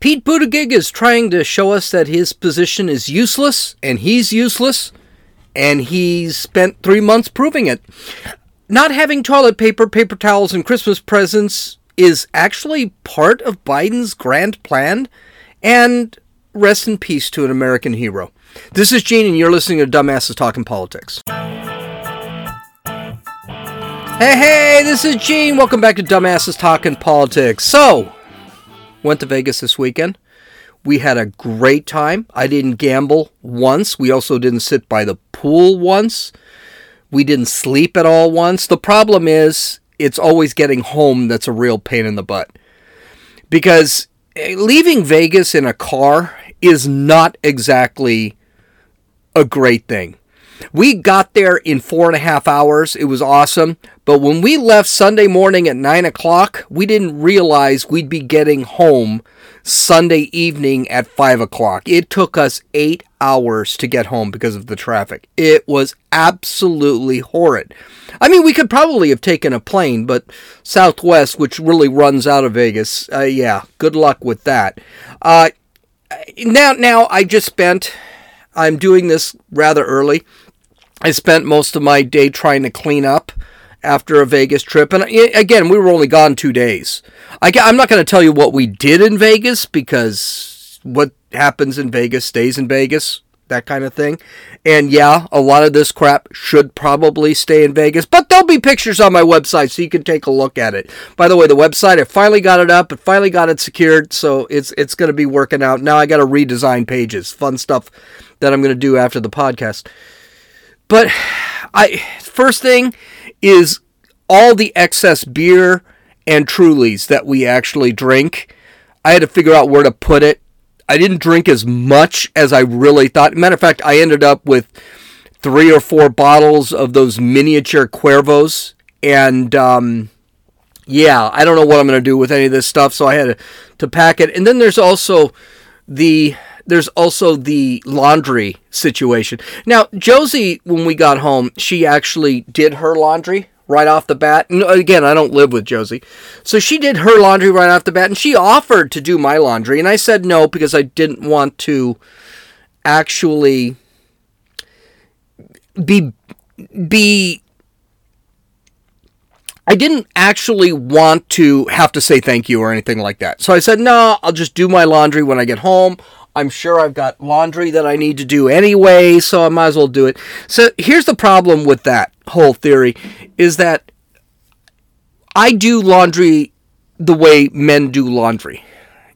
Pete Buttigieg is trying to show us that his position is useless and he's useless, and he's spent three months proving it. Not having toilet paper, paper towels, and Christmas presents is actually part of Biden's grand plan, and rest in peace to an American hero. This is Gene, and you're listening to Dumbasses Talking Politics. Hey, hey, this is Gene. Welcome back to Dumbasses Talking Politics. So, went to Vegas this weekend. We had a great time. I didn't gamble once. We also didn't sit by the pool once. We didn't sleep at all once. The problem is, it's always getting home that's a real pain in the butt. Because eh, leaving Vegas in a car is not exactly a great thing. We got there in four and a half hours. It was awesome. But when we left Sunday morning at nine o'clock, we didn't realize we'd be getting home Sunday evening at five o'clock. It took us eight hours to get home because of the traffic. It was absolutely horrid. I mean, we could probably have taken a plane, but Southwest, which really runs out of Vegas, uh, yeah, good luck with that. Uh, now, now I just spent. I'm doing this rather early. I spent most of my day trying to clean up after a Vegas trip. And again, we were only gone two days. I, am not going to tell you what we did in Vegas because what happens in Vegas stays in Vegas, that kind of thing. And yeah, a lot of this crap should probably stay in Vegas, but there'll be pictures on my website so you can take a look at it. By the way, the website, I finally got it up, I finally got it secured, so it's it's going to be working out. Now I got to redesign pages, fun stuff that I'm going to do after the podcast. But I first thing is all the excess beer and Trulies that we actually drink. I had to figure out where to put it. I didn't drink as much as I really thought. Matter of fact, I ended up with three or four bottles of those miniature Cuervos, and um, yeah, I don't know what I'm going to do with any of this stuff, so I had to, to pack it. And then there's also the there's also the laundry situation. Now, Josie, when we got home, she actually did her laundry right off the bat. And again, I don't live with Josie. So she did her laundry right off the bat, and she offered to do my laundry. And I said no because I didn't want to actually be. be I didn't actually want to have to say thank you or anything like that. So I said, no, I'll just do my laundry when I get home. I'm sure I've got laundry that I need to do anyway, so I might as well do it. So here's the problem with that whole theory is that I do laundry the way men do laundry.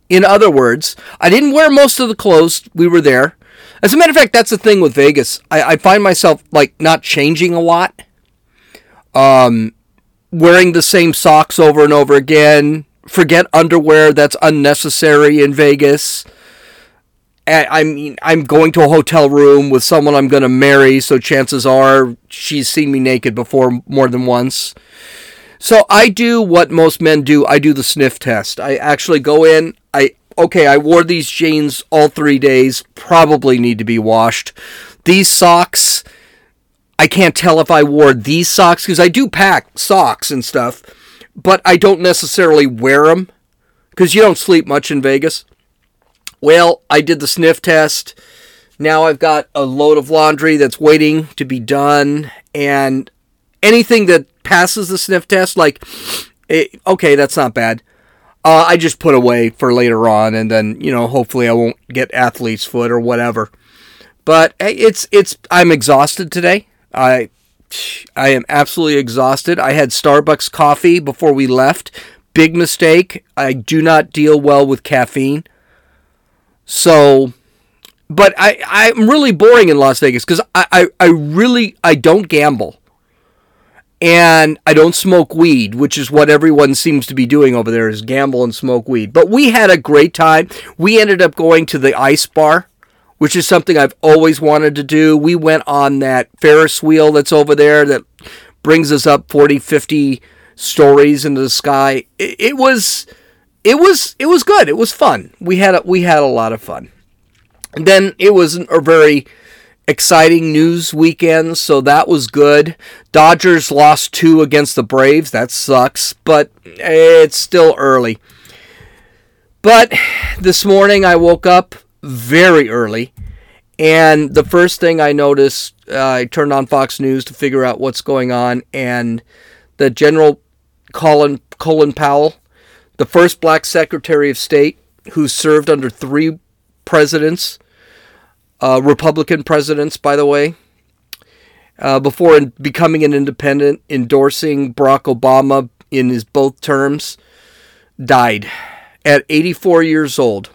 In other words, I didn't wear most of the clothes. We were there. As a matter of fact, that's the thing with Vegas. I, I find myself like not changing a lot. Um, wearing the same socks over and over again. Forget underwear that's unnecessary in Vegas. I mean, I'm going to a hotel room with someone I'm going to marry, so chances are she's seen me naked before more than once. So I do what most men do. I do the sniff test. I actually go in. I okay. I wore these jeans all three days. Probably need to be washed. These socks. I can't tell if I wore these socks because I do pack socks and stuff, but I don't necessarily wear them because you don't sleep much in Vegas. Well, I did the sniff test. Now I've got a load of laundry that's waiting to be done. And anything that passes the sniff test, like, it, okay, that's not bad. Uh, I just put away for later on, and then you know, hopefully, I won't get athlete's foot or whatever. But it's it's I'm exhausted today. I I am absolutely exhausted. I had Starbucks coffee before we left. Big mistake. I do not deal well with caffeine. So, but I, I'm really boring in Las Vegas because I, I, I really, I don't gamble. And I don't smoke weed, which is what everyone seems to be doing over there is gamble and smoke weed. But we had a great time. We ended up going to the ice bar, which is something I've always wanted to do. We went on that Ferris wheel that's over there that brings us up 40, 50 stories into the sky. It, it was it was it was good. It was fun. We had a, we had a lot of fun. And then it was a very exciting news weekend, so that was good. Dodgers lost two against the Braves. That sucks, but it's still early. But this morning I woke up very early, and the first thing I noticed, uh, I turned on Fox News to figure out what's going on, and the General Colin Colin Powell, the first black Secretary of State who served under three presidents, uh, Republican presidents, by the way, uh, before becoming an independent, endorsing Barack Obama in his both terms, died at 84 years old.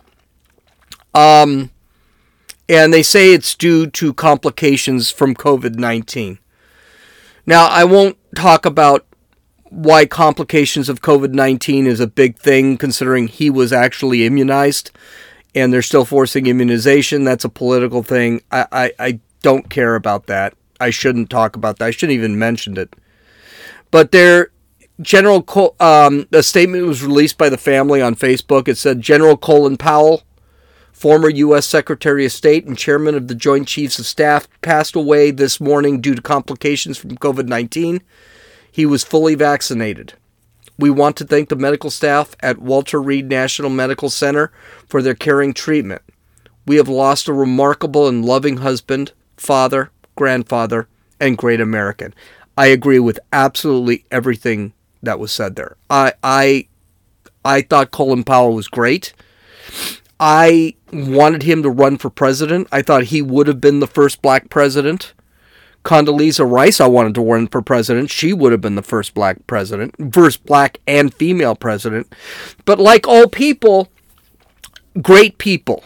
Um, and they say it's due to complications from COVID 19. Now, I won't talk about why complications of COVID 19 is a big thing, considering he was actually immunized and they're still forcing immunization. That's a political thing. I, I, I don't care about that. I shouldn't talk about that. I shouldn't even mention it. But there, General um, a statement was released by the family on Facebook. It said General Colin Powell, former U.S. Secretary of State and Chairman of the Joint Chiefs of Staff, passed away this morning due to complications from COVID 19. He was fully vaccinated. We want to thank the medical staff at Walter Reed National Medical Center for their caring treatment. We have lost a remarkable and loving husband, father, grandfather, and great American. I agree with absolutely everything that was said there. I I I thought Colin Powell was great. I wanted him to run for president. I thought he would have been the first black president. Condoleezza Rice, I wanted to run for president. She would have been the first black president, first black and female president. But like all people, great people,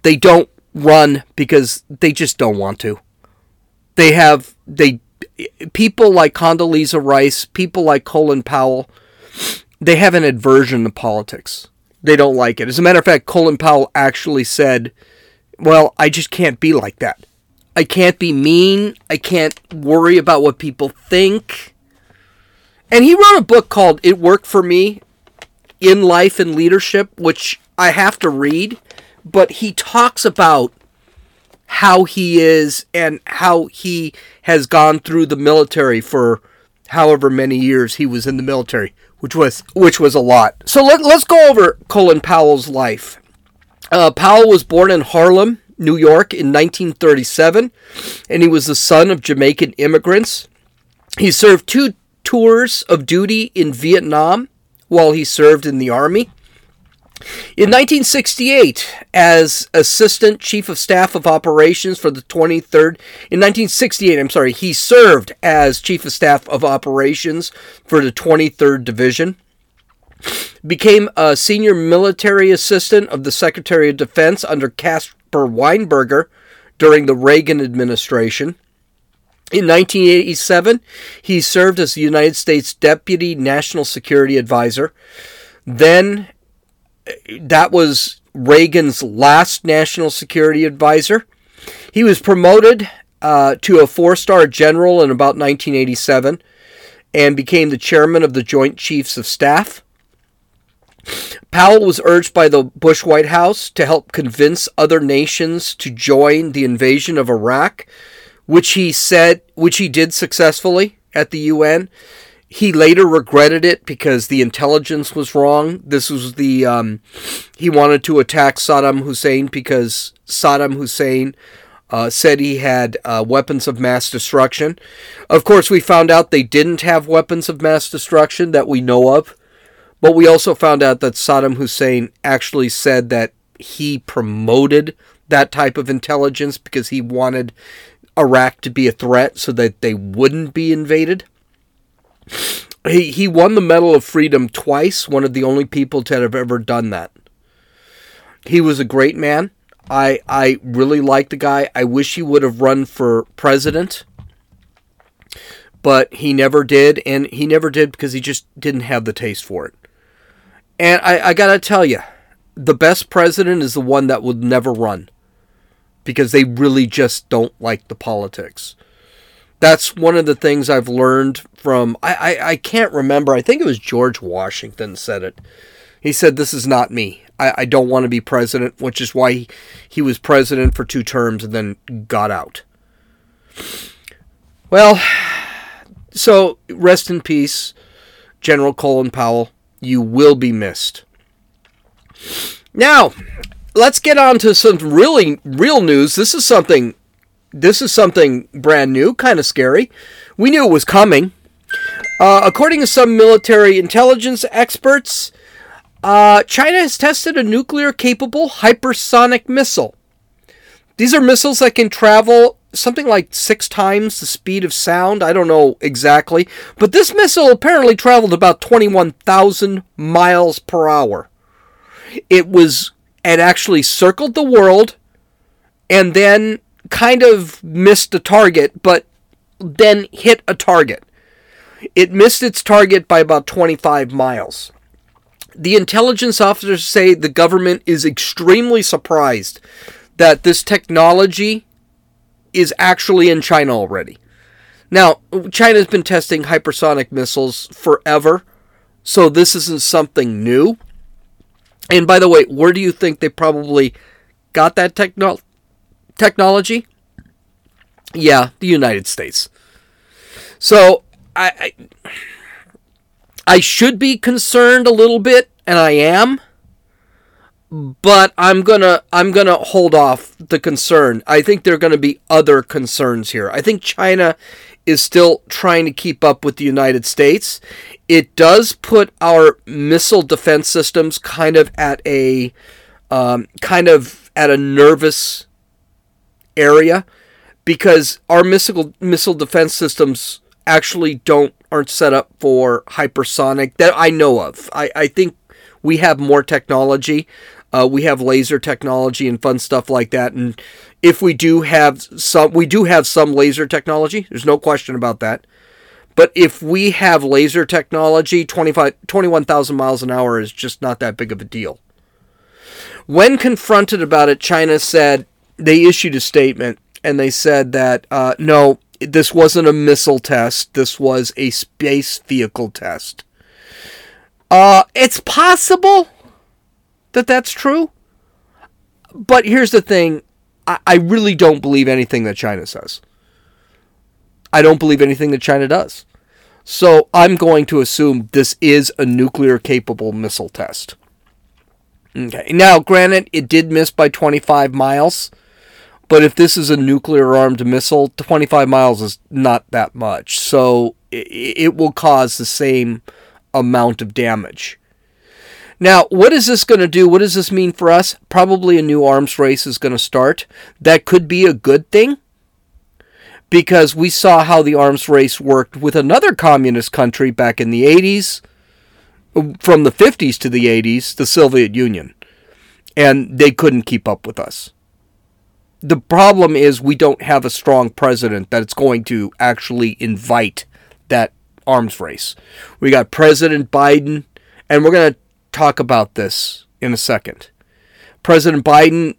they don't run because they just don't want to. They have they people like Condoleezza Rice, people like Colin Powell, they have an aversion to politics. They don't like it. As a matter of fact, Colin Powell actually said, "Well, I just can't be like that. I can't be mean. I can't worry about what people think." And he wrote a book called It Worked for Me in Life and Leadership, which I have to read, but he talks about how he is and how he has gone through the military for however many years he was in the military, which was which was a lot. So let, let's go over Colin Powell's life. Uh, Powell was born in Harlem, New York, in 1937, and he was the son of Jamaican immigrants. He served two tours of duty in Vietnam while he served in the army. In 1968, as Assistant Chief of Staff of Operations for the 23rd, in 1968, I'm sorry, he served as Chief of Staff of Operations for the 23rd Division. Became a senior military assistant of the Secretary of Defense under Caspar Weinberger during the Reagan administration. In 1987, he served as the United States Deputy National Security Advisor. Then that was Reagan's last national security advisor. He was promoted uh, to a four star general in about 1987 and became the chairman of the Joint Chiefs of Staff. Powell was urged by the Bush White House to help convince other nations to join the invasion of Iraq, which he said which he did successfully at the UN. He later regretted it because the intelligence was wrong. This was the um, he wanted to attack Saddam Hussein because Saddam Hussein uh, said he had uh, weapons of mass destruction. Of course, we found out they didn't have weapons of mass destruction that we know of, but we also found out that Saddam Hussein actually said that he promoted that type of intelligence because he wanted Iraq to be a threat so that they wouldn't be invaded. He, he won the Medal of Freedom twice, one of the only people to have ever done that. He was a great man. I, I really like the guy. I wish he would have run for president, but he never did, and he never did because he just didn't have the taste for it. And I, I gotta tell you, the best president is the one that would never run because they really just don't like the politics that's one of the things I've learned from I, I, I can't remember. I think it was George Washington said it. He said, This is not me. I, I don't want to be president, which is why he, he was president for two terms and then got out. Well, so rest in peace, General Colin Powell. You will be missed. Now, let's get on to some really real news. This is something this is something brand new, kind of scary. We knew it was coming. Uh, according to some military intelligence experts, uh, China has tested a nuclear capable hypersonic missile. These are missiles that can travel something like six times the speed of sound. I don't know exactly. But this missile apparently traveled about 21,000 miles per hour. It was, it actually circled the world and then kind of missed a target, but then hit a target. It missed its target by about 25 miles. The intelligence officers say the government is extremely surprised that this technology is actually in China already. Now, China's been testing hypersonic missiles forever, so this isn't something new. And by the way, where do you think they probably got that techno- technology? Yeah, the United States. So I, I I should be concerned a little bit, and I am. But I'm gonna I'm gonna hold off the concern. I think there are gonna be other concerns here. I think China is still trying to keep up with the United States. It does put our missile defense systems kind of at a um, kind of at a nervous area because our missile missile defense systems actually don't aren't set up for hypersonic that I know of. I, I think we have more technology. Uh, we have laser technology and fun stuff like that. And if we do have some, we do have some laser technology. There's no question about that. But if we have laser technology, 21,000 miles an hour is just not that big of a deal. When confronted about it, China said they issued a statement and they said that uh, no, this wasn't a missile test. This was a space vehicle test. Uh, it's possible that that's true. But here's the thing I, I really don't believe anything that China says. I don't believe anything that China does. So I'm going to assume this is a nuclear capable missile test. Okay. Now, granted, it did miss by 25 miles. But if this is a nuclear armed missile, 25 miles is not that much. So it will cause the same amount of damage. Now, what is this going to do? What does this mean for us? Probably a new arms race is going to start. That could be a good thing because we saw how the arms race worked with another communist country back in the 80s, from the 50s to the 80s, the Soviet Union. And they couldn't keep up with us the problem is we don't have a strong president that's going to actually invite that arms race. We got President Biden, and we're going to talk about this in a second. President Biden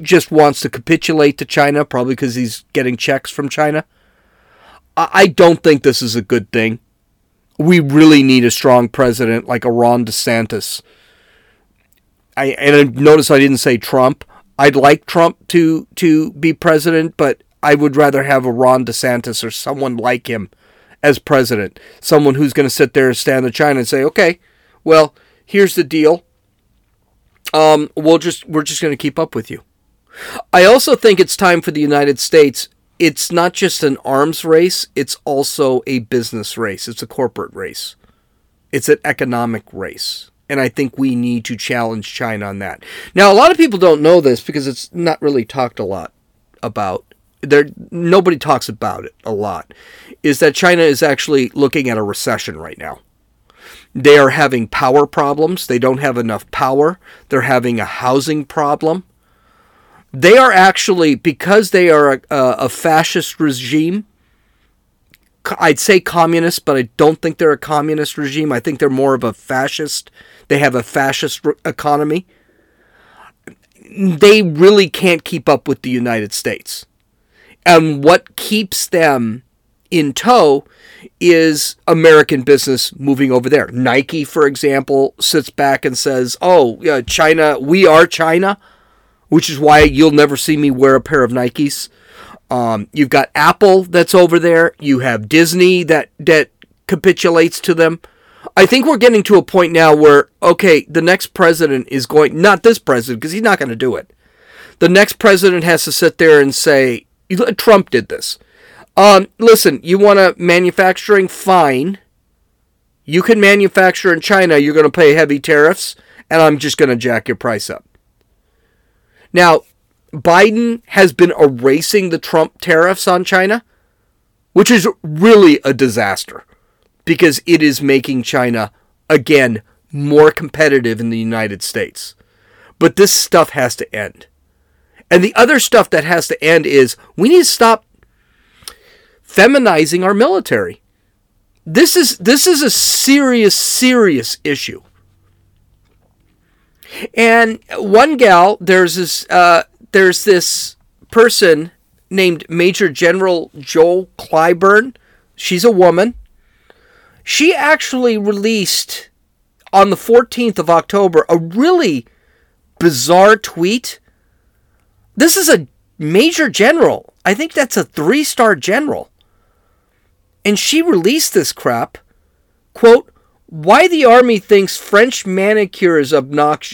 just wants to capitulate to China, probably because he's getting checks from China. I don't think this is a good thing. We really need a strong president like a Ron DeSantis. I and notice I didn't say Trump. I'd like Trump to to be president, but I would rather have a Ron DeSantis or someone like him as president. Someone who's going to sit there and stand in China and say, "Okay, well, here's the deal. Um, we'll just we're just going to keep up with you." I also think it's time for the United States. It's not just an arms race; it's also a business race. It's a corporate race. It's an economic race and I think we need to challenge China on that. Now, a lot of people don't know this because it's not really talked a lot about. There, nobody talks about it a lot. Is that China is actually looking at a recession right now? They are having power problems. They don't have enough power. They're having a housing problem. They are actually because they are a, a fascist regime I'd say communist, but I don't think they're a communist regime. I think they're more of a fascist. They have a fascist economy. They really can't keep up with the United States. And what keeps them in tow is American business moving over there. Nike, for example, sits back and says, Oh, China, we are China, which is why you'll never see me wear a pair of Nikes. Um, you've got Apple that's over there. You have Disney that that capitulates to them. I think we're getting to a point now where, okay, the next president is going, not this president, because he's not going to do it. The next president has to sit there and say, Trump did this. Um, listen, you want to manufacturing? Fine. You can manufacture in China, you're going to pay heavy tariffs, and I'm just going to jack your price up. Now, Biden has been erasing the Trump tariffs on China, which is really a disaster because it is making China, again, more competitive in the United States. But this stuff has to end. And the other stuff that has to end is we need to stop feminizing our military. This is this is a serious serious issue. And one gal, there's this uh, there's this person named Major General Joel Clyburn. She's a woman. She actually released on the 14th of October a really bizarre tweet. This is a major general. I think that's a three star general. And she released this crap. Quote, why the army thinks French manicure is,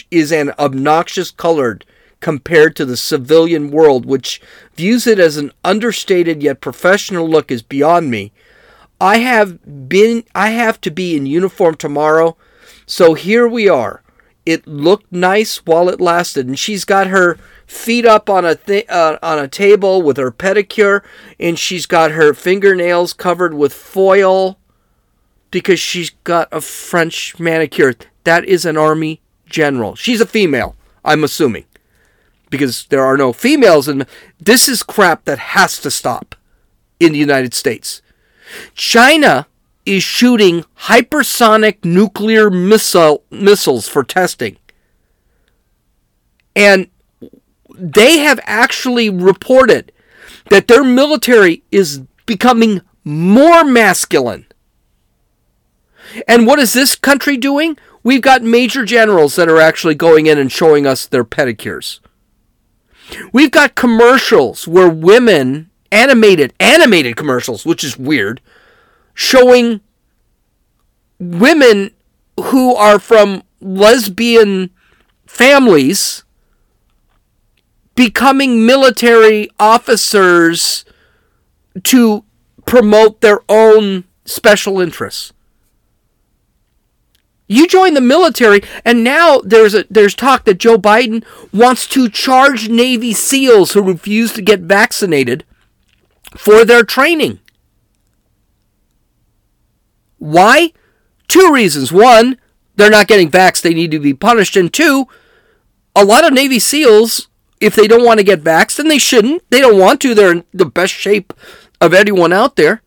is an obnoxious colored compared to the civilian world, which views it as an understated yet professional look, is beyond me. I have been I have to be in uniform tomorrow. So here we are. It looked nice while it lasted and she's got her feet up on a th- uh, on a table with her pedicure and she's got her fingernails covered with foil because she's got a French manicure. That is an army general. She's a female, I'm assuming. Because there are no females and this is crap that has to stop in the United States. China is shooting hypersonic nuclear missile missiles for testing. And they have actually reported that their military is becoming more masculine. And what is this country doing? We've got major generals that are actually going in and showing us their pedicures. We've got commercials where women animated animated commercials, which is weird, showing women who are from lesbian families becoming military officers to promote their own special interests. You join the military, and now there's a there's talk that Joe Biden wants to charge Navy SEALs who refuse to get vaccinated for their training. Why? Two reasons. One, they're not getting vaxxed, they need to be punished. And two, a lot of Navy SEALs, if they don't want to get vaxxed, then they shouldn't, they don't want to, they're in the best shape of anyone out there,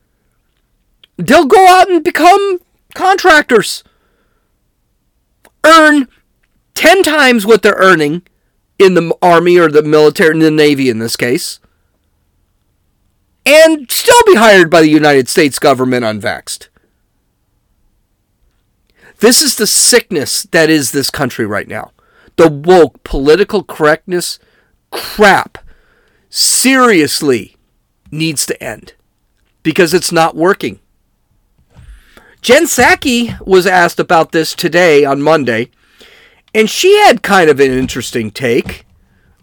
they'll go out and become contractors. Earn 10 times what they're earning in the Army or the military, in the Navy in this case and still be hired by the United States government unvaxxed. This is the sickness that is this country right now. The woke political correctness crap seriously needs to end because it's not working. Jen Psaki was asked about this today on Monday, and she had kind of an interesting take.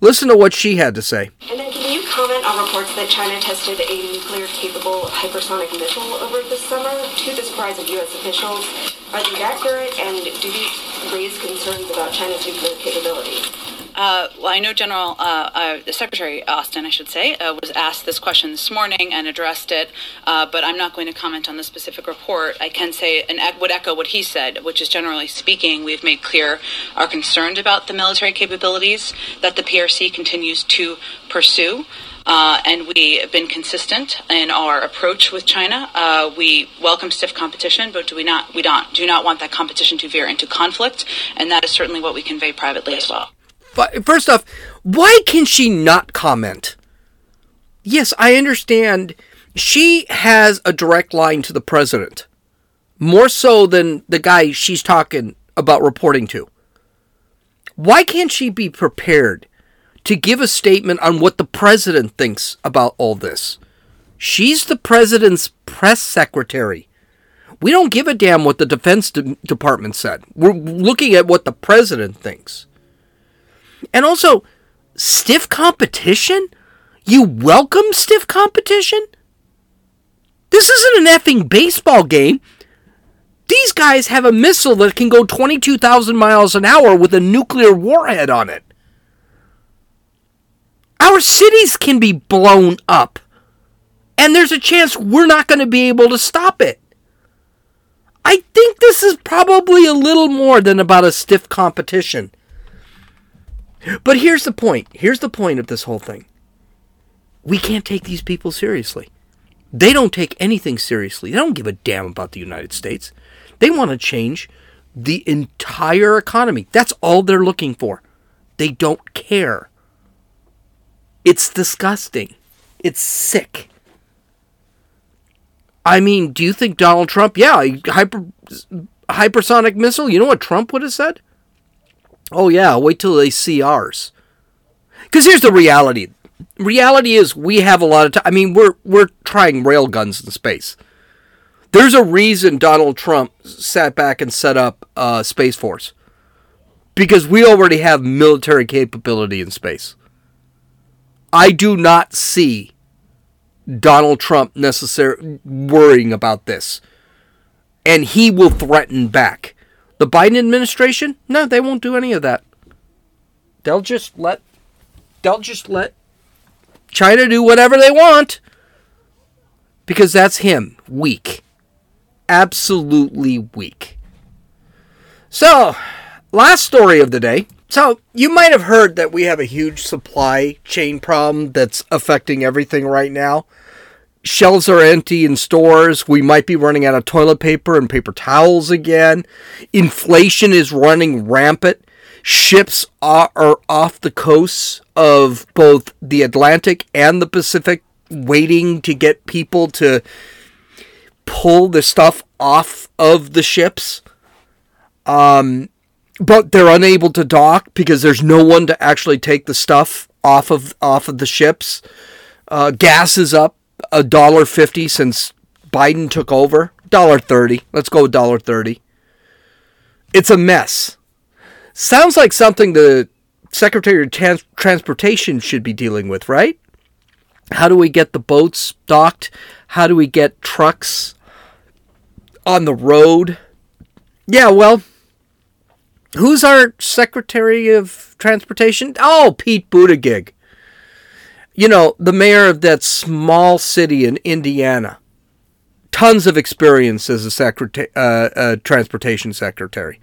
Listen to what she had to say. And then can you comment on reports that China tested a nuclear-capable hypersonic missile over the summer to the surprise of U.S. officials? Are these accurate, and do these raise concerns about China's nuclear capabilities? Uh, well, I know General uh, uh, Secretary Austin, I should say, uh, was asked this question this morning and addressed it, uh, but I'm not going to comment on the specific report. I can say and would echo what he said, which is generally speaking, we've made clear our concerned about the military capabilities that the PRC continues to pursue. Uh, and we have been consistent in our approach with China. Uh, we welcome stiff competition, but do we not? We don't do not want that competition to veer into conflict, and that is certainly what we convey privately as well. First off, why can she not comment? Yes, I understand. She has a direct line to the president, more so than the guy she's talking about reporting to. Why can't she be prepared to give a statement on what the president thinks about all this? She's the president's press secretary. We don't give a damn what the Defense De- Department said. We're looking at what the president thinks. And also, stiff competition? You welcome stiff competition? This isn't an effing baseball game. These guys have a missile that can go 22,000 miles an hour with a nuclear warhead on it. Our cities can be blown up. And there's a chance we're not going to be able to stop it. I think this is probably a little more than about a stiff competition. But here's the point. Here's the point of this whole thing. We can't take these people seriously. They don't take anything seriously. They don't give a damn about the United States. They want to change the entire economy. That's all they're looking for. They don't care. It's disgusting. It's sick. I mean, do you think Donald Trump, yeah, hyper hypersonic missile, you know what Trump would have said? Oh yeah, wait till they see ours. Cuz here's the reality. Reality is we have a lot of time. I mean, we're we're trying rail guns in space. There's a reason Donald Trump sat back and set up uh, Space Force. Because we already have military capability in space. I do not see Donald Trump necessarily worrying about this. And he will threaten back. The Biden administration, no, they won't do any of that. They'll just let they'll just let China do whatever they want. Because that's him, weak. Absolutely weak. So, last story of the day. So, you might have heard that we have a huge supply chain problem that's affecting everything right now. Shelves are empty in stores. We might be running out of toilet paper and paper towels again. Inflation is running rampant. Ships are, are off the coasts of both the Atlantic and the Pacific waiting to get people to pull the stuff off of the ships. Um, but they're unable to dock because there's no one to actually take the stuff off of off of the ships. Uh, gas is up a dollar fifty since Biden took over. Dollar thirty. Let's go dollar thirty. It's a mess. Sounds like something the Secretary of Trans- Transportation should be dealing with, right? How do we get the boats docked? How do we get trucks on the road? Yeah, well, who's our Secretary of Transportation? Oh, Pete Buttigieg. You know, the mayor of that small city in Indiana. Tons of experience as a uh, a transportation secretary.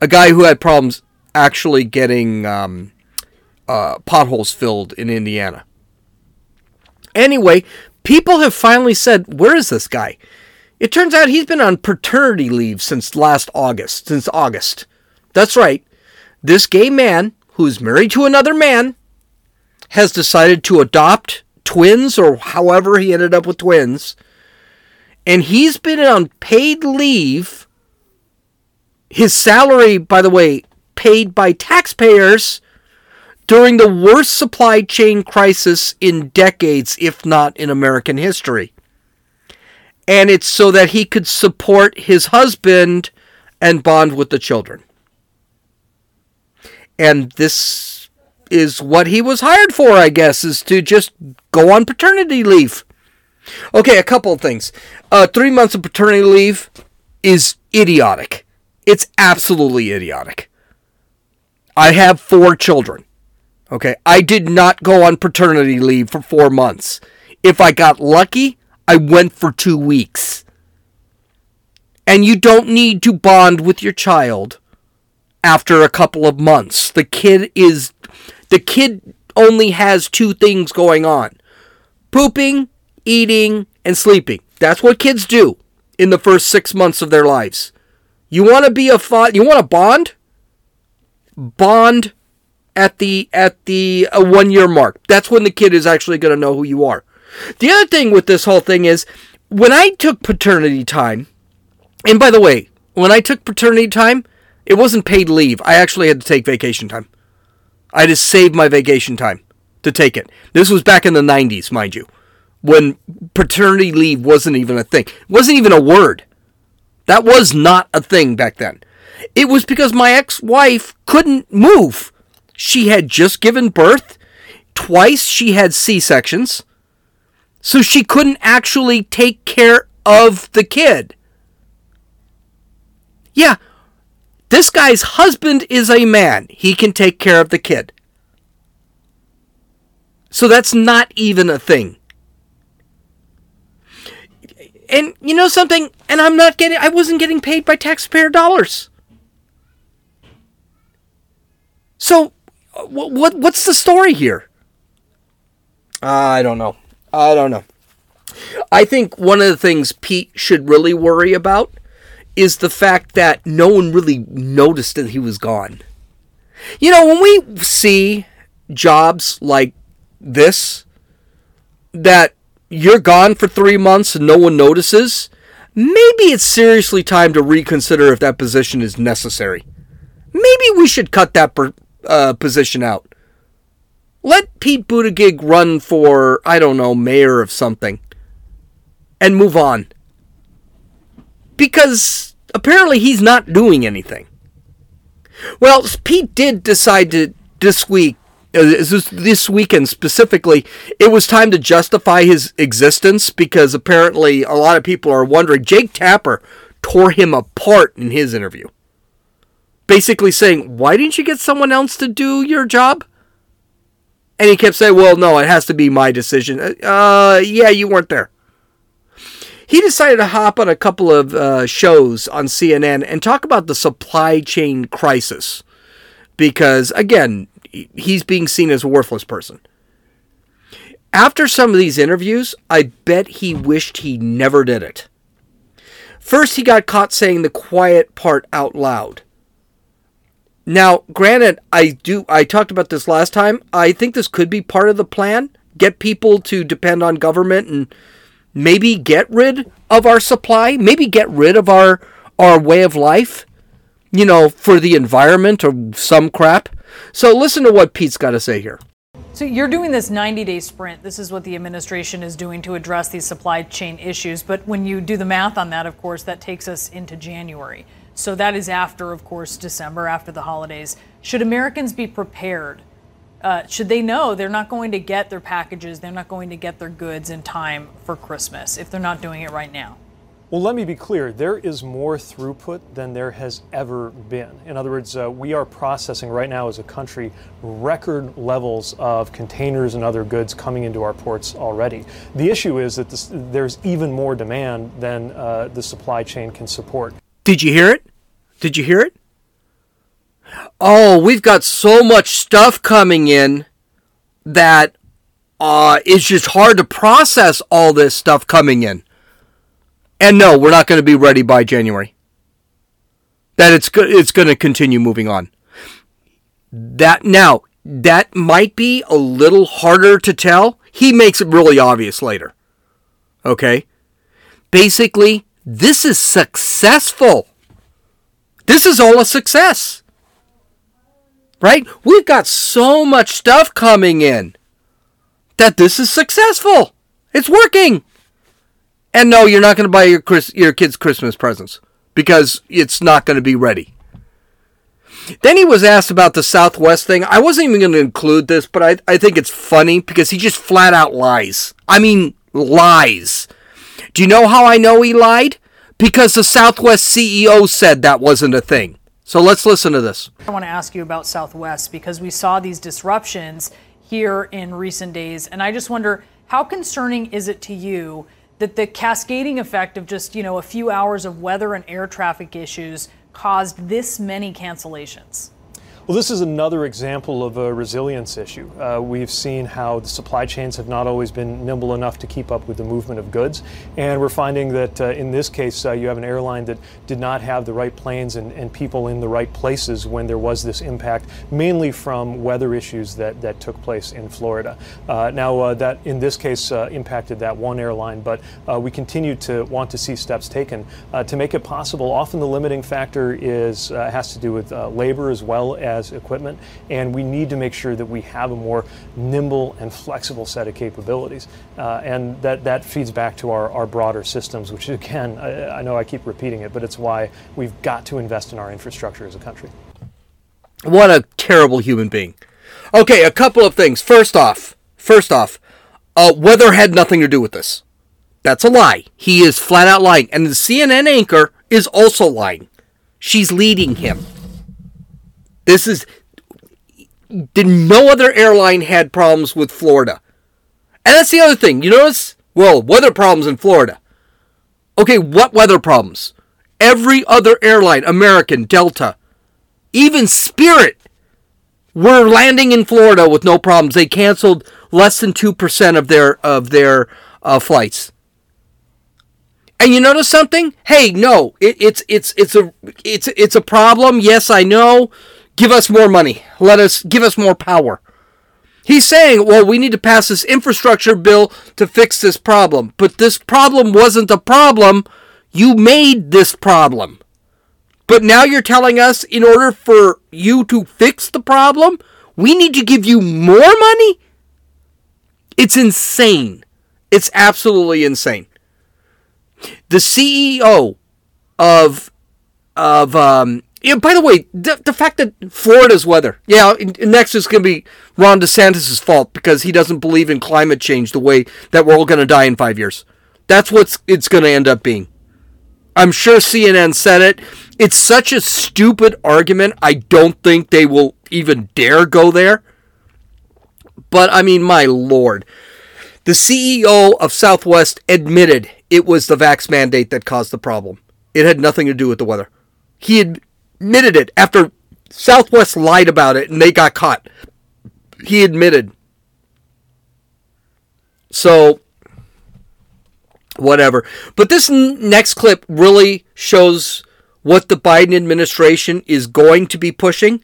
A guy who had problems actually getting um, uh, potholes filled in Indiana. Anyway, people have finally said, Where is this guy? It turns out he's been on paternity leave since last August, since August. That's right. This gay man, who's married to another man, has decided to adopt twins, or however he ended up with twins. And he's been on paid leave. His salary, by the way, paid by taxpayers during the worst supply chain crisis in decades, if not in American history. And it's so that he could support his husband and bond with the children. And this is what he was hired for, I guess, is to just go on paternity leave. Okay, a couple of things. Uh, three months of paternity leave is idiotic. It's absolutely idiotic. I have four children. Okay, I did not go on paternity leave for four months. If I got lucky, I went for two weeks. And you don't need to bond with your child after a couple of months. The kid is. The kid only has two things going on pooping, eating, and sleeping. That's what kids do in the first six months of their lives. You want to be a. You want to bond? Bond at the at the uh, one year mark. That's when the kid is actually going to know who you are. The other thing with this whole thing is when I took paternity time, and by the way, when I took paternity time, it wasn't paid leave. I actually had to take vacation time. I just saved my vacation time to take it. This was back in the 90s, mind you, when paternity leave wasn't even a thing. It wasn't even a word. That was not a thing back then. It was because my ex wife couldn't move. She had just given birth. Twice she had C sections. So she couldn't actually take care of the kid. Yeah, this guy's husband is a man. He can take care of the kid. So that's not even a thing. And you know something? And I'm not getting I wasn't getting paid by taxpayer dollars. So what, what what's the story here? Uh, I don't know. I don't know. I think one of the things Pete should really worry about is the fact that no one really noticed that he was gone. You know, when we see jobs like this, that you're gone for three months and no one notices, maybe it's seriously time to reconsider if that position is necessary. Maybe we should cut that per, uh, position out. Let Pete Buttigieg run for, I don't know, mayor of something and move on. Because apparently he's not doing anything. Well, Pete did decide to this week, uh, this, this weekend specifically, it was time to justify his existence because apparently a lot of people are wondering. Jake Tapper tore him apart in his interview. Basically saying, Why didn't you get someone else to do your job? And he kept saying, Well, no, it has to be my decision. Uh, yeah, you weren't there he decided to hop on a couple of uh, shows on CNN and talk about the supply chain crisis because, again, he's being seen as a worthless person. After some of these interviews, I bet he wished he never did it. First, he got caught saying the quiet part out loud. Now, granted, I do I talked about this last time. I think this could be part of the plan. Get people to depend on government and maybe get rid of our supply, maybe get rid of our our way of life, you know, for the environment or some crap. So listen to what Pete's got to say here. So you're doing this 90-day sprint. This is what the administration is doing to address these supply chain issues, but when you do the math on that, of course, that takes us into January. So that is after, of course, December, after the holidays. Should Americans be prepared uh, should they know they're not going to get their packages, they're not going to get their goods in time for Christmas if they're not doing it right now? Well, let me be clear. There is more throughput than there has ever been. In other words, uh, we are processing right now as a country record levels of containers and other goods coming into our ports already. The issue is that this, there's even more demand than uh, the supply chain can support. Did you hear it? Did you hear it? Oh, we've got so much stuff coming in that uh, it's just hard to process all this stuff coming in. And no, we're not going to be ready by January. That it's go- it's going to continue moving on. That now that might be a little harder to tell. He makes it really obvious later. Okay? Basically, this is successful. This is all a success right? We've got so much stuff coming in that this is successful. It's working. And no, you're not going to buy your Chris, your kids Christmas presents because it's not going to be ready. Then he was asked about the Southwest thing. I wasn't even going to include this, but I, I think it's funny because he just flat out lies. I mean, lies. Do you know how I know he lied? Because the Southwest CEO said that wasn't a thing. So let's listen to this. I want to ask you about Southwest because we saw these disruptions here in recent days. And I just wonder how concerning is it to you that the cascading effect of just, you know, a few hours of weather and air traffic issues caused this many cancellations? Well, this is another example of a resilience issue. Uh, we've seen how the supply chains have not always been nimble enough to keep up with the movement of goods. And we're finding that uh, in this case, uh, you have an airline that did not have the right planes and, and, people in the right places when there was this impact, mainly from weather issues that, that took place in Florida. Uh, now, uh, that in this case uh, impacted that one airline, but we continue to want to see steps taken to make it possible. Often the limiting factor is has to do with labor as well as equipment, and we need to make sure that we have a more nimble and flexible set of capabilities. Uh, and that, that feeds back to our, our broader systems, which again, I, I know I keep repeating it, but it's why we've got to invest in our infrastructure as a country. What a terrible human being. Okay, a couple of things. First off, first off, uh, weather had nothing to do with this. That's a lie. He is flat out lying. And the CNN anchor is also lying. She's leading him. This is. Did no other airline had problems with Florida? And that's the other thing. You notice? Well, weather problems in Florida. Okay, what weather problems? Every other airline, American, Delta, even Spirit, were landing in Florida with no problems. They canceled less than two percent of their of their uh, flights. And you notice something? Hey, no, it, it's it's it's a it's it's a problem. Yes, I know. Give us more money. Let us give us more power. He's saying, well, we need to pass this infrastructure bill to fix this problem. But this problem wasn't a problem. You made this problem. But now you're telling us in order for you to fix the problem, we need to give you more money? It's insane. It's absolutely insane. The CEO of of um yeah, by the way, the, the fact that Florida's weather, yeah, next is going to be Ron DeSantis' fault because he doesn't believe in climate change the way that we're all going to die in five years. That's what it's going to end up being. I'm sure CNN said it. It's such a stupid argument. I don't think they will even dare go there. But I mean, my lord. The CEO of Southwest admitted it was the vax mandate that caused the problem. It had nothing to do with the weather. He admitted it after Southwest lied about it and they got caught. He admitted. So, whatever. But this n- next clip really shows what the Biden administration is going to be pushing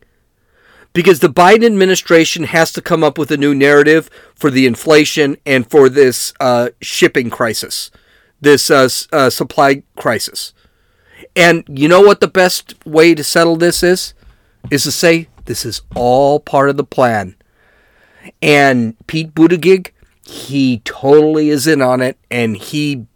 because the Biden administration has to come up with a new narrative for the inflation and for this uh, shipping crisis, this uh, uh, supply crisis. And you know what the best way to settle this is? Is to say this is all part of the plan. And Pete Buttigieg, he totally is in on it, and he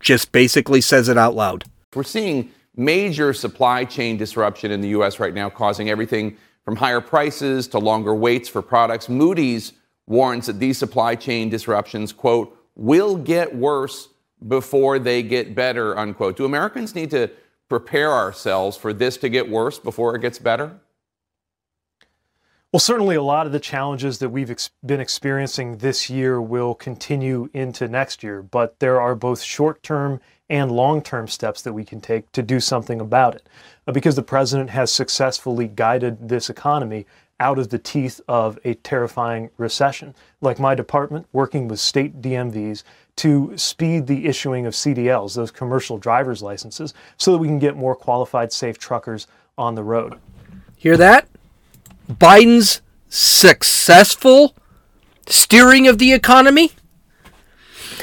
just basically says it out loud. We're seeing major supply chain disruption in the U.S. right now, causing everything from higher prices to longer waits for products. Moody's warns that these supply chain disruptions, quote, will get worse before they get better, unquote. Do Americans need to prepare ourselves for this to get worse before it gets better? Well, certainly a lot of the challenges that we've ex- been experiencing this year will continue into next year, but there are both short term and long term steps that we can take to do something about it. Uh, because the president has successfully guided this economy out of the teeth of a terrifying recession, like my department working with state DMVs to speed the issuing of CDLs, those commercial driver's licenses, so that we can get more qualified, safe truckers on the road. Hear that? Biden's successful steering of the economy?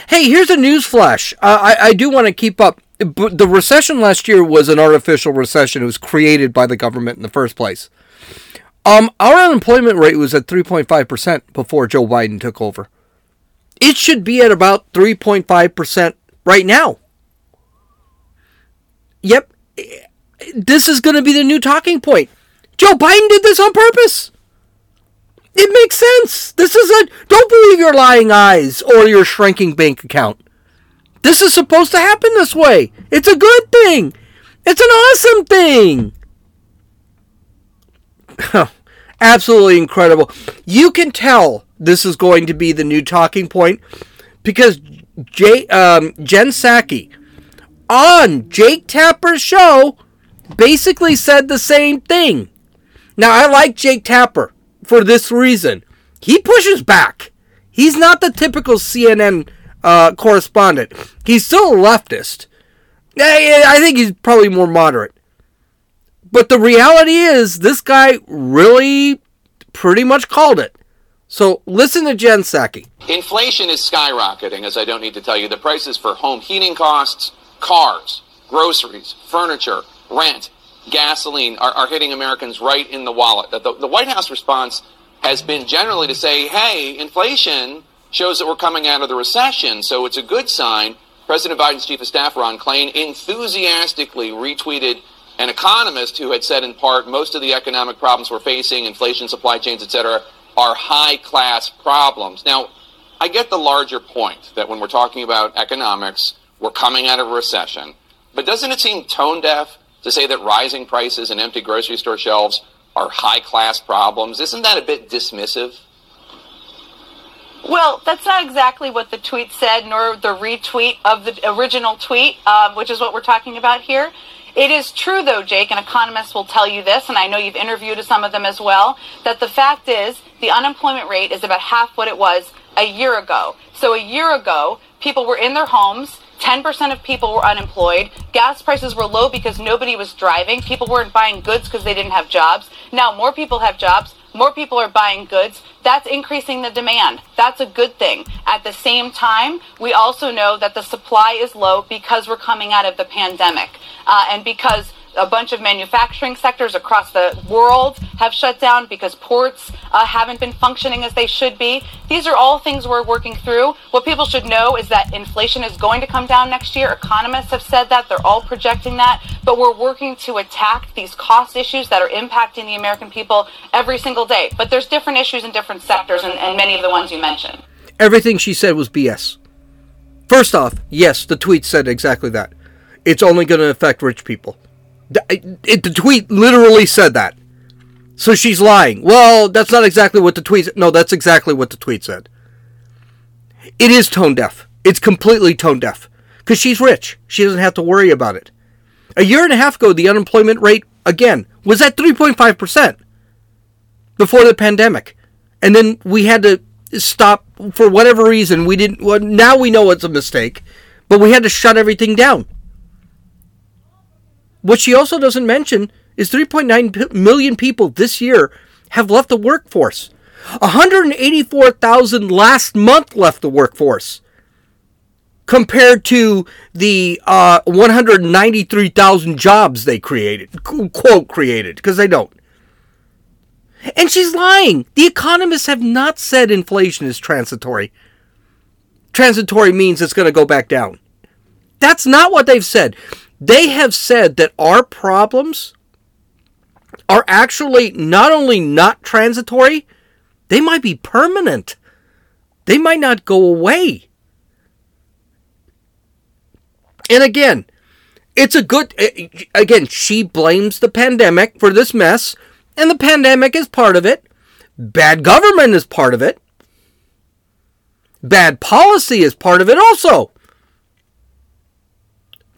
Hey, here's a news flash. Uh, I, I do want to keep up. The recession last year was an artificial recession. It was created by the government in the first place. Um, our unemployment rate was at 3.5% before Joe Biden took over. It should be at about 3.5% right now. Yep. This is going to be the new talking point. Joe Biden did this on purpose. It makes sense. This is a don't believe your lying eyes or your shrinking bank account. This is supposed to happen this way. It's a good thing. It's an awesome thing. Absolutely incredible. You can tell this is going to be the new talking point because Jay, um, Jen Psaki on Jake Tapper's show basically said the same thing. Now, I like Jake Tapper for this reason. He pushes back. He's not the typical CNN uh, correspondent. He's still a leftist. I think he's probably more moderate. But the reality is, this guy really pretty much called it. So listen to Jen Psaki. Inflation is skyrocketing, as I don't need to tell you. The prices for home heating costs, cars, groceries, furniture, rent, gasoline are, are hitting Americans right in the wallet. The, the White House response has been generally to say, hey, inflation shows that we're coming out of the recession, so it's a good sign. President Biden's chief of staff, Ron Klain, enthusiastically retweeted an economist who had said in part most of the economic problems we're facing, inflation, supply chains, et cetera, are high class problems. Now, I get the larger point that when we're talking about economics, we're coming out of a recession. But doesn't it seem tone deaf to say that rising prices and empty grocery store shelves are high class problems? Isn't that a bit dismissive? Well, that's not exactly what the tweet said, nor the retweet of the original tweet, uh, which is what we're talking about here. It is true, though, Jake, and economists will tell you this, and I know you've interviewed some of them as well, that the fact is the unemployment rate is about half what it was a year ago. So a year ago, people were in their homes. 10% of people were unemployed. Gas prices were low because nobody was driving. People weren't buying goods because they didn't have jobs. Now more people have jobs. More people are buying goods. That's increasing the demand. That's a good thing. At the same time, we also know that the supply is low because we're coming out of the pandemic uh, and because a bunch of manufacturing sectors across the world have shut down because ports uh, haven't been functioning as they should be. These are all things we're working through. What people should know is that inflation is going to come down next year. Economists have said that. They're all projecting that. But we're working to attack these cost issues that are impacting the American people every single day. But there's different issues in different sectors, and, and many of the ones you mentioned. Everything she said was BS. First off, yes, the tweet said exactly that. It's only going to affect rich people. The, it, the tweet literally said that. So she's lying. Well, that's not exactly what the tweet said. No, that's exactly what the tweet said. It is tone deaf. It's completely tone deaf. Because she's rich. She doesn't have to worry about it. A year and a half ago, the unemployment rate, again, was at 3.5% before the pandemic. And then we had to stop for whatever reason. We didn't, well, now we know it's a mistake, but we had to shut everything down. What she also doesn't mention is 3.9 million people this year have left the workforce. 184,000 last month left the workforce compared to the uh, 193,000 jobs they created, quote created, because they don't. And she's lying. The economists have not said inflation is transitory. Transitory means it's going to go back down. That's not what they've said. They have said that our problems are actually not only not transitory, they might be permanent. They might not go away. And again, it's a good. Again, she blames the pandemic for this mess, and the pandemic is part of it. Bad government is part of it. Bad policy is part of it also.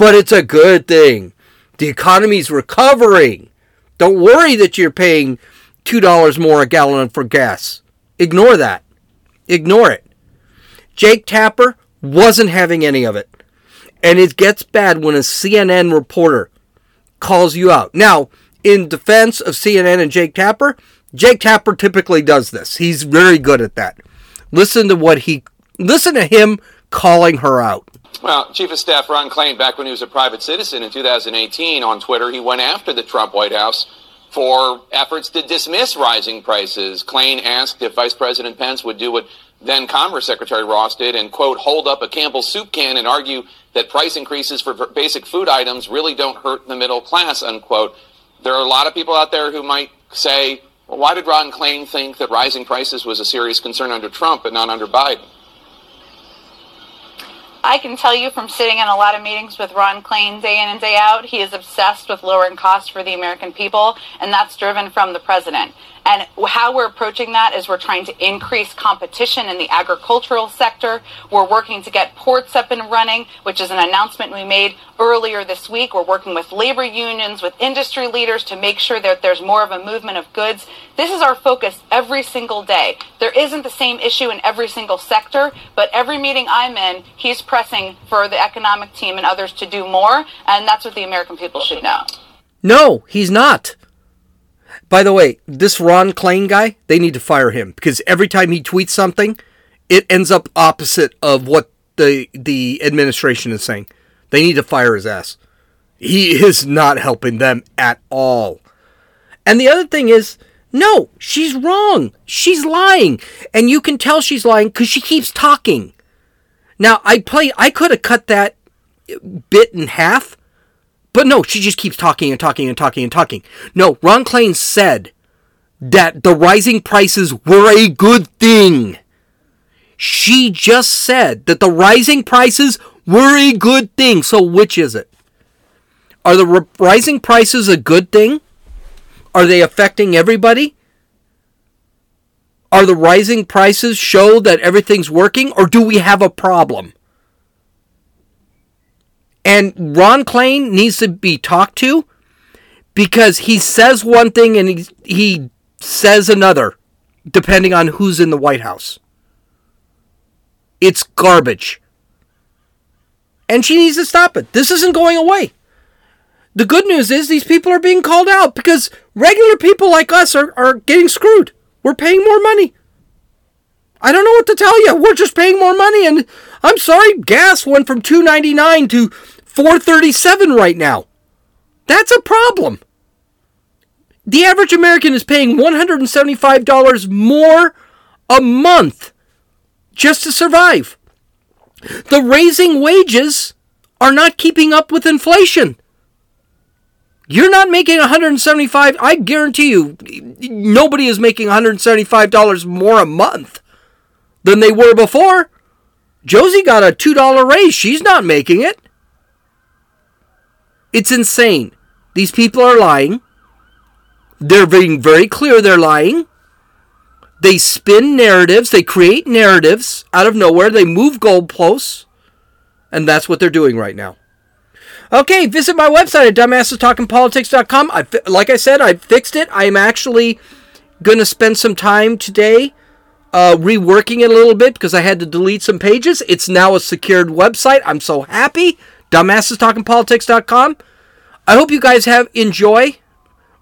But it's a good thing. The economy's recovering. Don't worry that you're paying $2 more a gallon for gas. Ignore that. Ignore it. Jake Tapper wasn't having any of it. And it gets bad when a CNN reporter calls you out. Now, in defense of CNN and Jake Tapper, Jake Tapper typically does this. He's very good at that. Listen to what he listen to him calling her out. Well, Chief of Staff Ron Klain, back when he was a private citizen in 2018 on Twitter, he went after the Trump White House for efforts to dismiss rising prices. Klain asked if Vice President Pence would do what then Commerce Secretary Ross did and, quote, hold up a Campbell soup can and argue that price increases for basic food items really don't hurt the middle class, unquote. There are a lot of people out there who might say, well, why did Ron Klain think that rising prices was a serious concern under Trump but not under Biden? I can tell you from sitting in a lot of meetings with Ron Klain day in and day out, he is obsessed with lowering costs for the American people, and that's driven from the president. And how we're approaching that is we're trying to increase competition in the agricultural sector. We're working to get ports up and running, which is an announcement we made earlier this week. We're working with labor unions, with industry leaders to make sure that there's more of a movement of goods. This is our focus every single day. There isn't the same issue in every single sector, but every meeting I'm in, he's pressing for the economic team and others to do more, and that's what the American people should know. No, he's not. By the way, this Ron Klain guy, they need to fire him because every time he tweets something, it ends up opposite of what the the administration is saying. They need to fire his ass. He is not helping them at all. And the other thing is, no, she's wrong. She's lying. And you can tell she's lying because she keeps talking. Now, I play, I could have cut that bit in half, but no, she just keeps talking and talking and talking and talking. No, Ron Klain said that the rising prices were a good thing. She just said that the rising prices were a good thing. So, which is it? Are the rising prices a good thing? Are they affecting everybody? Are the rising prices show that everything's working or do we have a problem? And Ron Klain needs to be talked to because he says one thing and he, he says another, depending on who's in the White House. It's garbage. And she needs to stop it. This isn't going away. The good news is these people are being called out because regular people like us are, are getting screwed. We're paying more money. I don't know what to tell you. We're just paying more money and I'm sorry, gas went from 2.99 to 4.37 right now. That's a problem. The average American is paying $175 more a month just to survive. The raising wages are not keeping up with inflation. You're not making 175 I guarantee you nobody is making $175 more a month than they were before. Josie got a $2 raise. She's not making it. It's insane. These people are lying. They're being very clear they're lying. They spin narratives, they create narratives out of nowhere, they move goalposts, and that's what they're doing right now. Okay, visit my website at dumbassestalkingpolitics.com. I, like I said, I fixed it. I'm actually going to spend some time today uh, reworking it a little bit because I had to delete some pages. It's now a secured website. I'm so happy. Dumbassestalkingpolitics.com. I hope you guys have enjoy.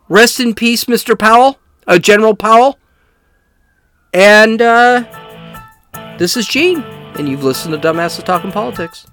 Rest in peace, Mr. Powell, uh, General Powell. And uh, this is Gene, and you've listened to Dumbasses Talking Politics.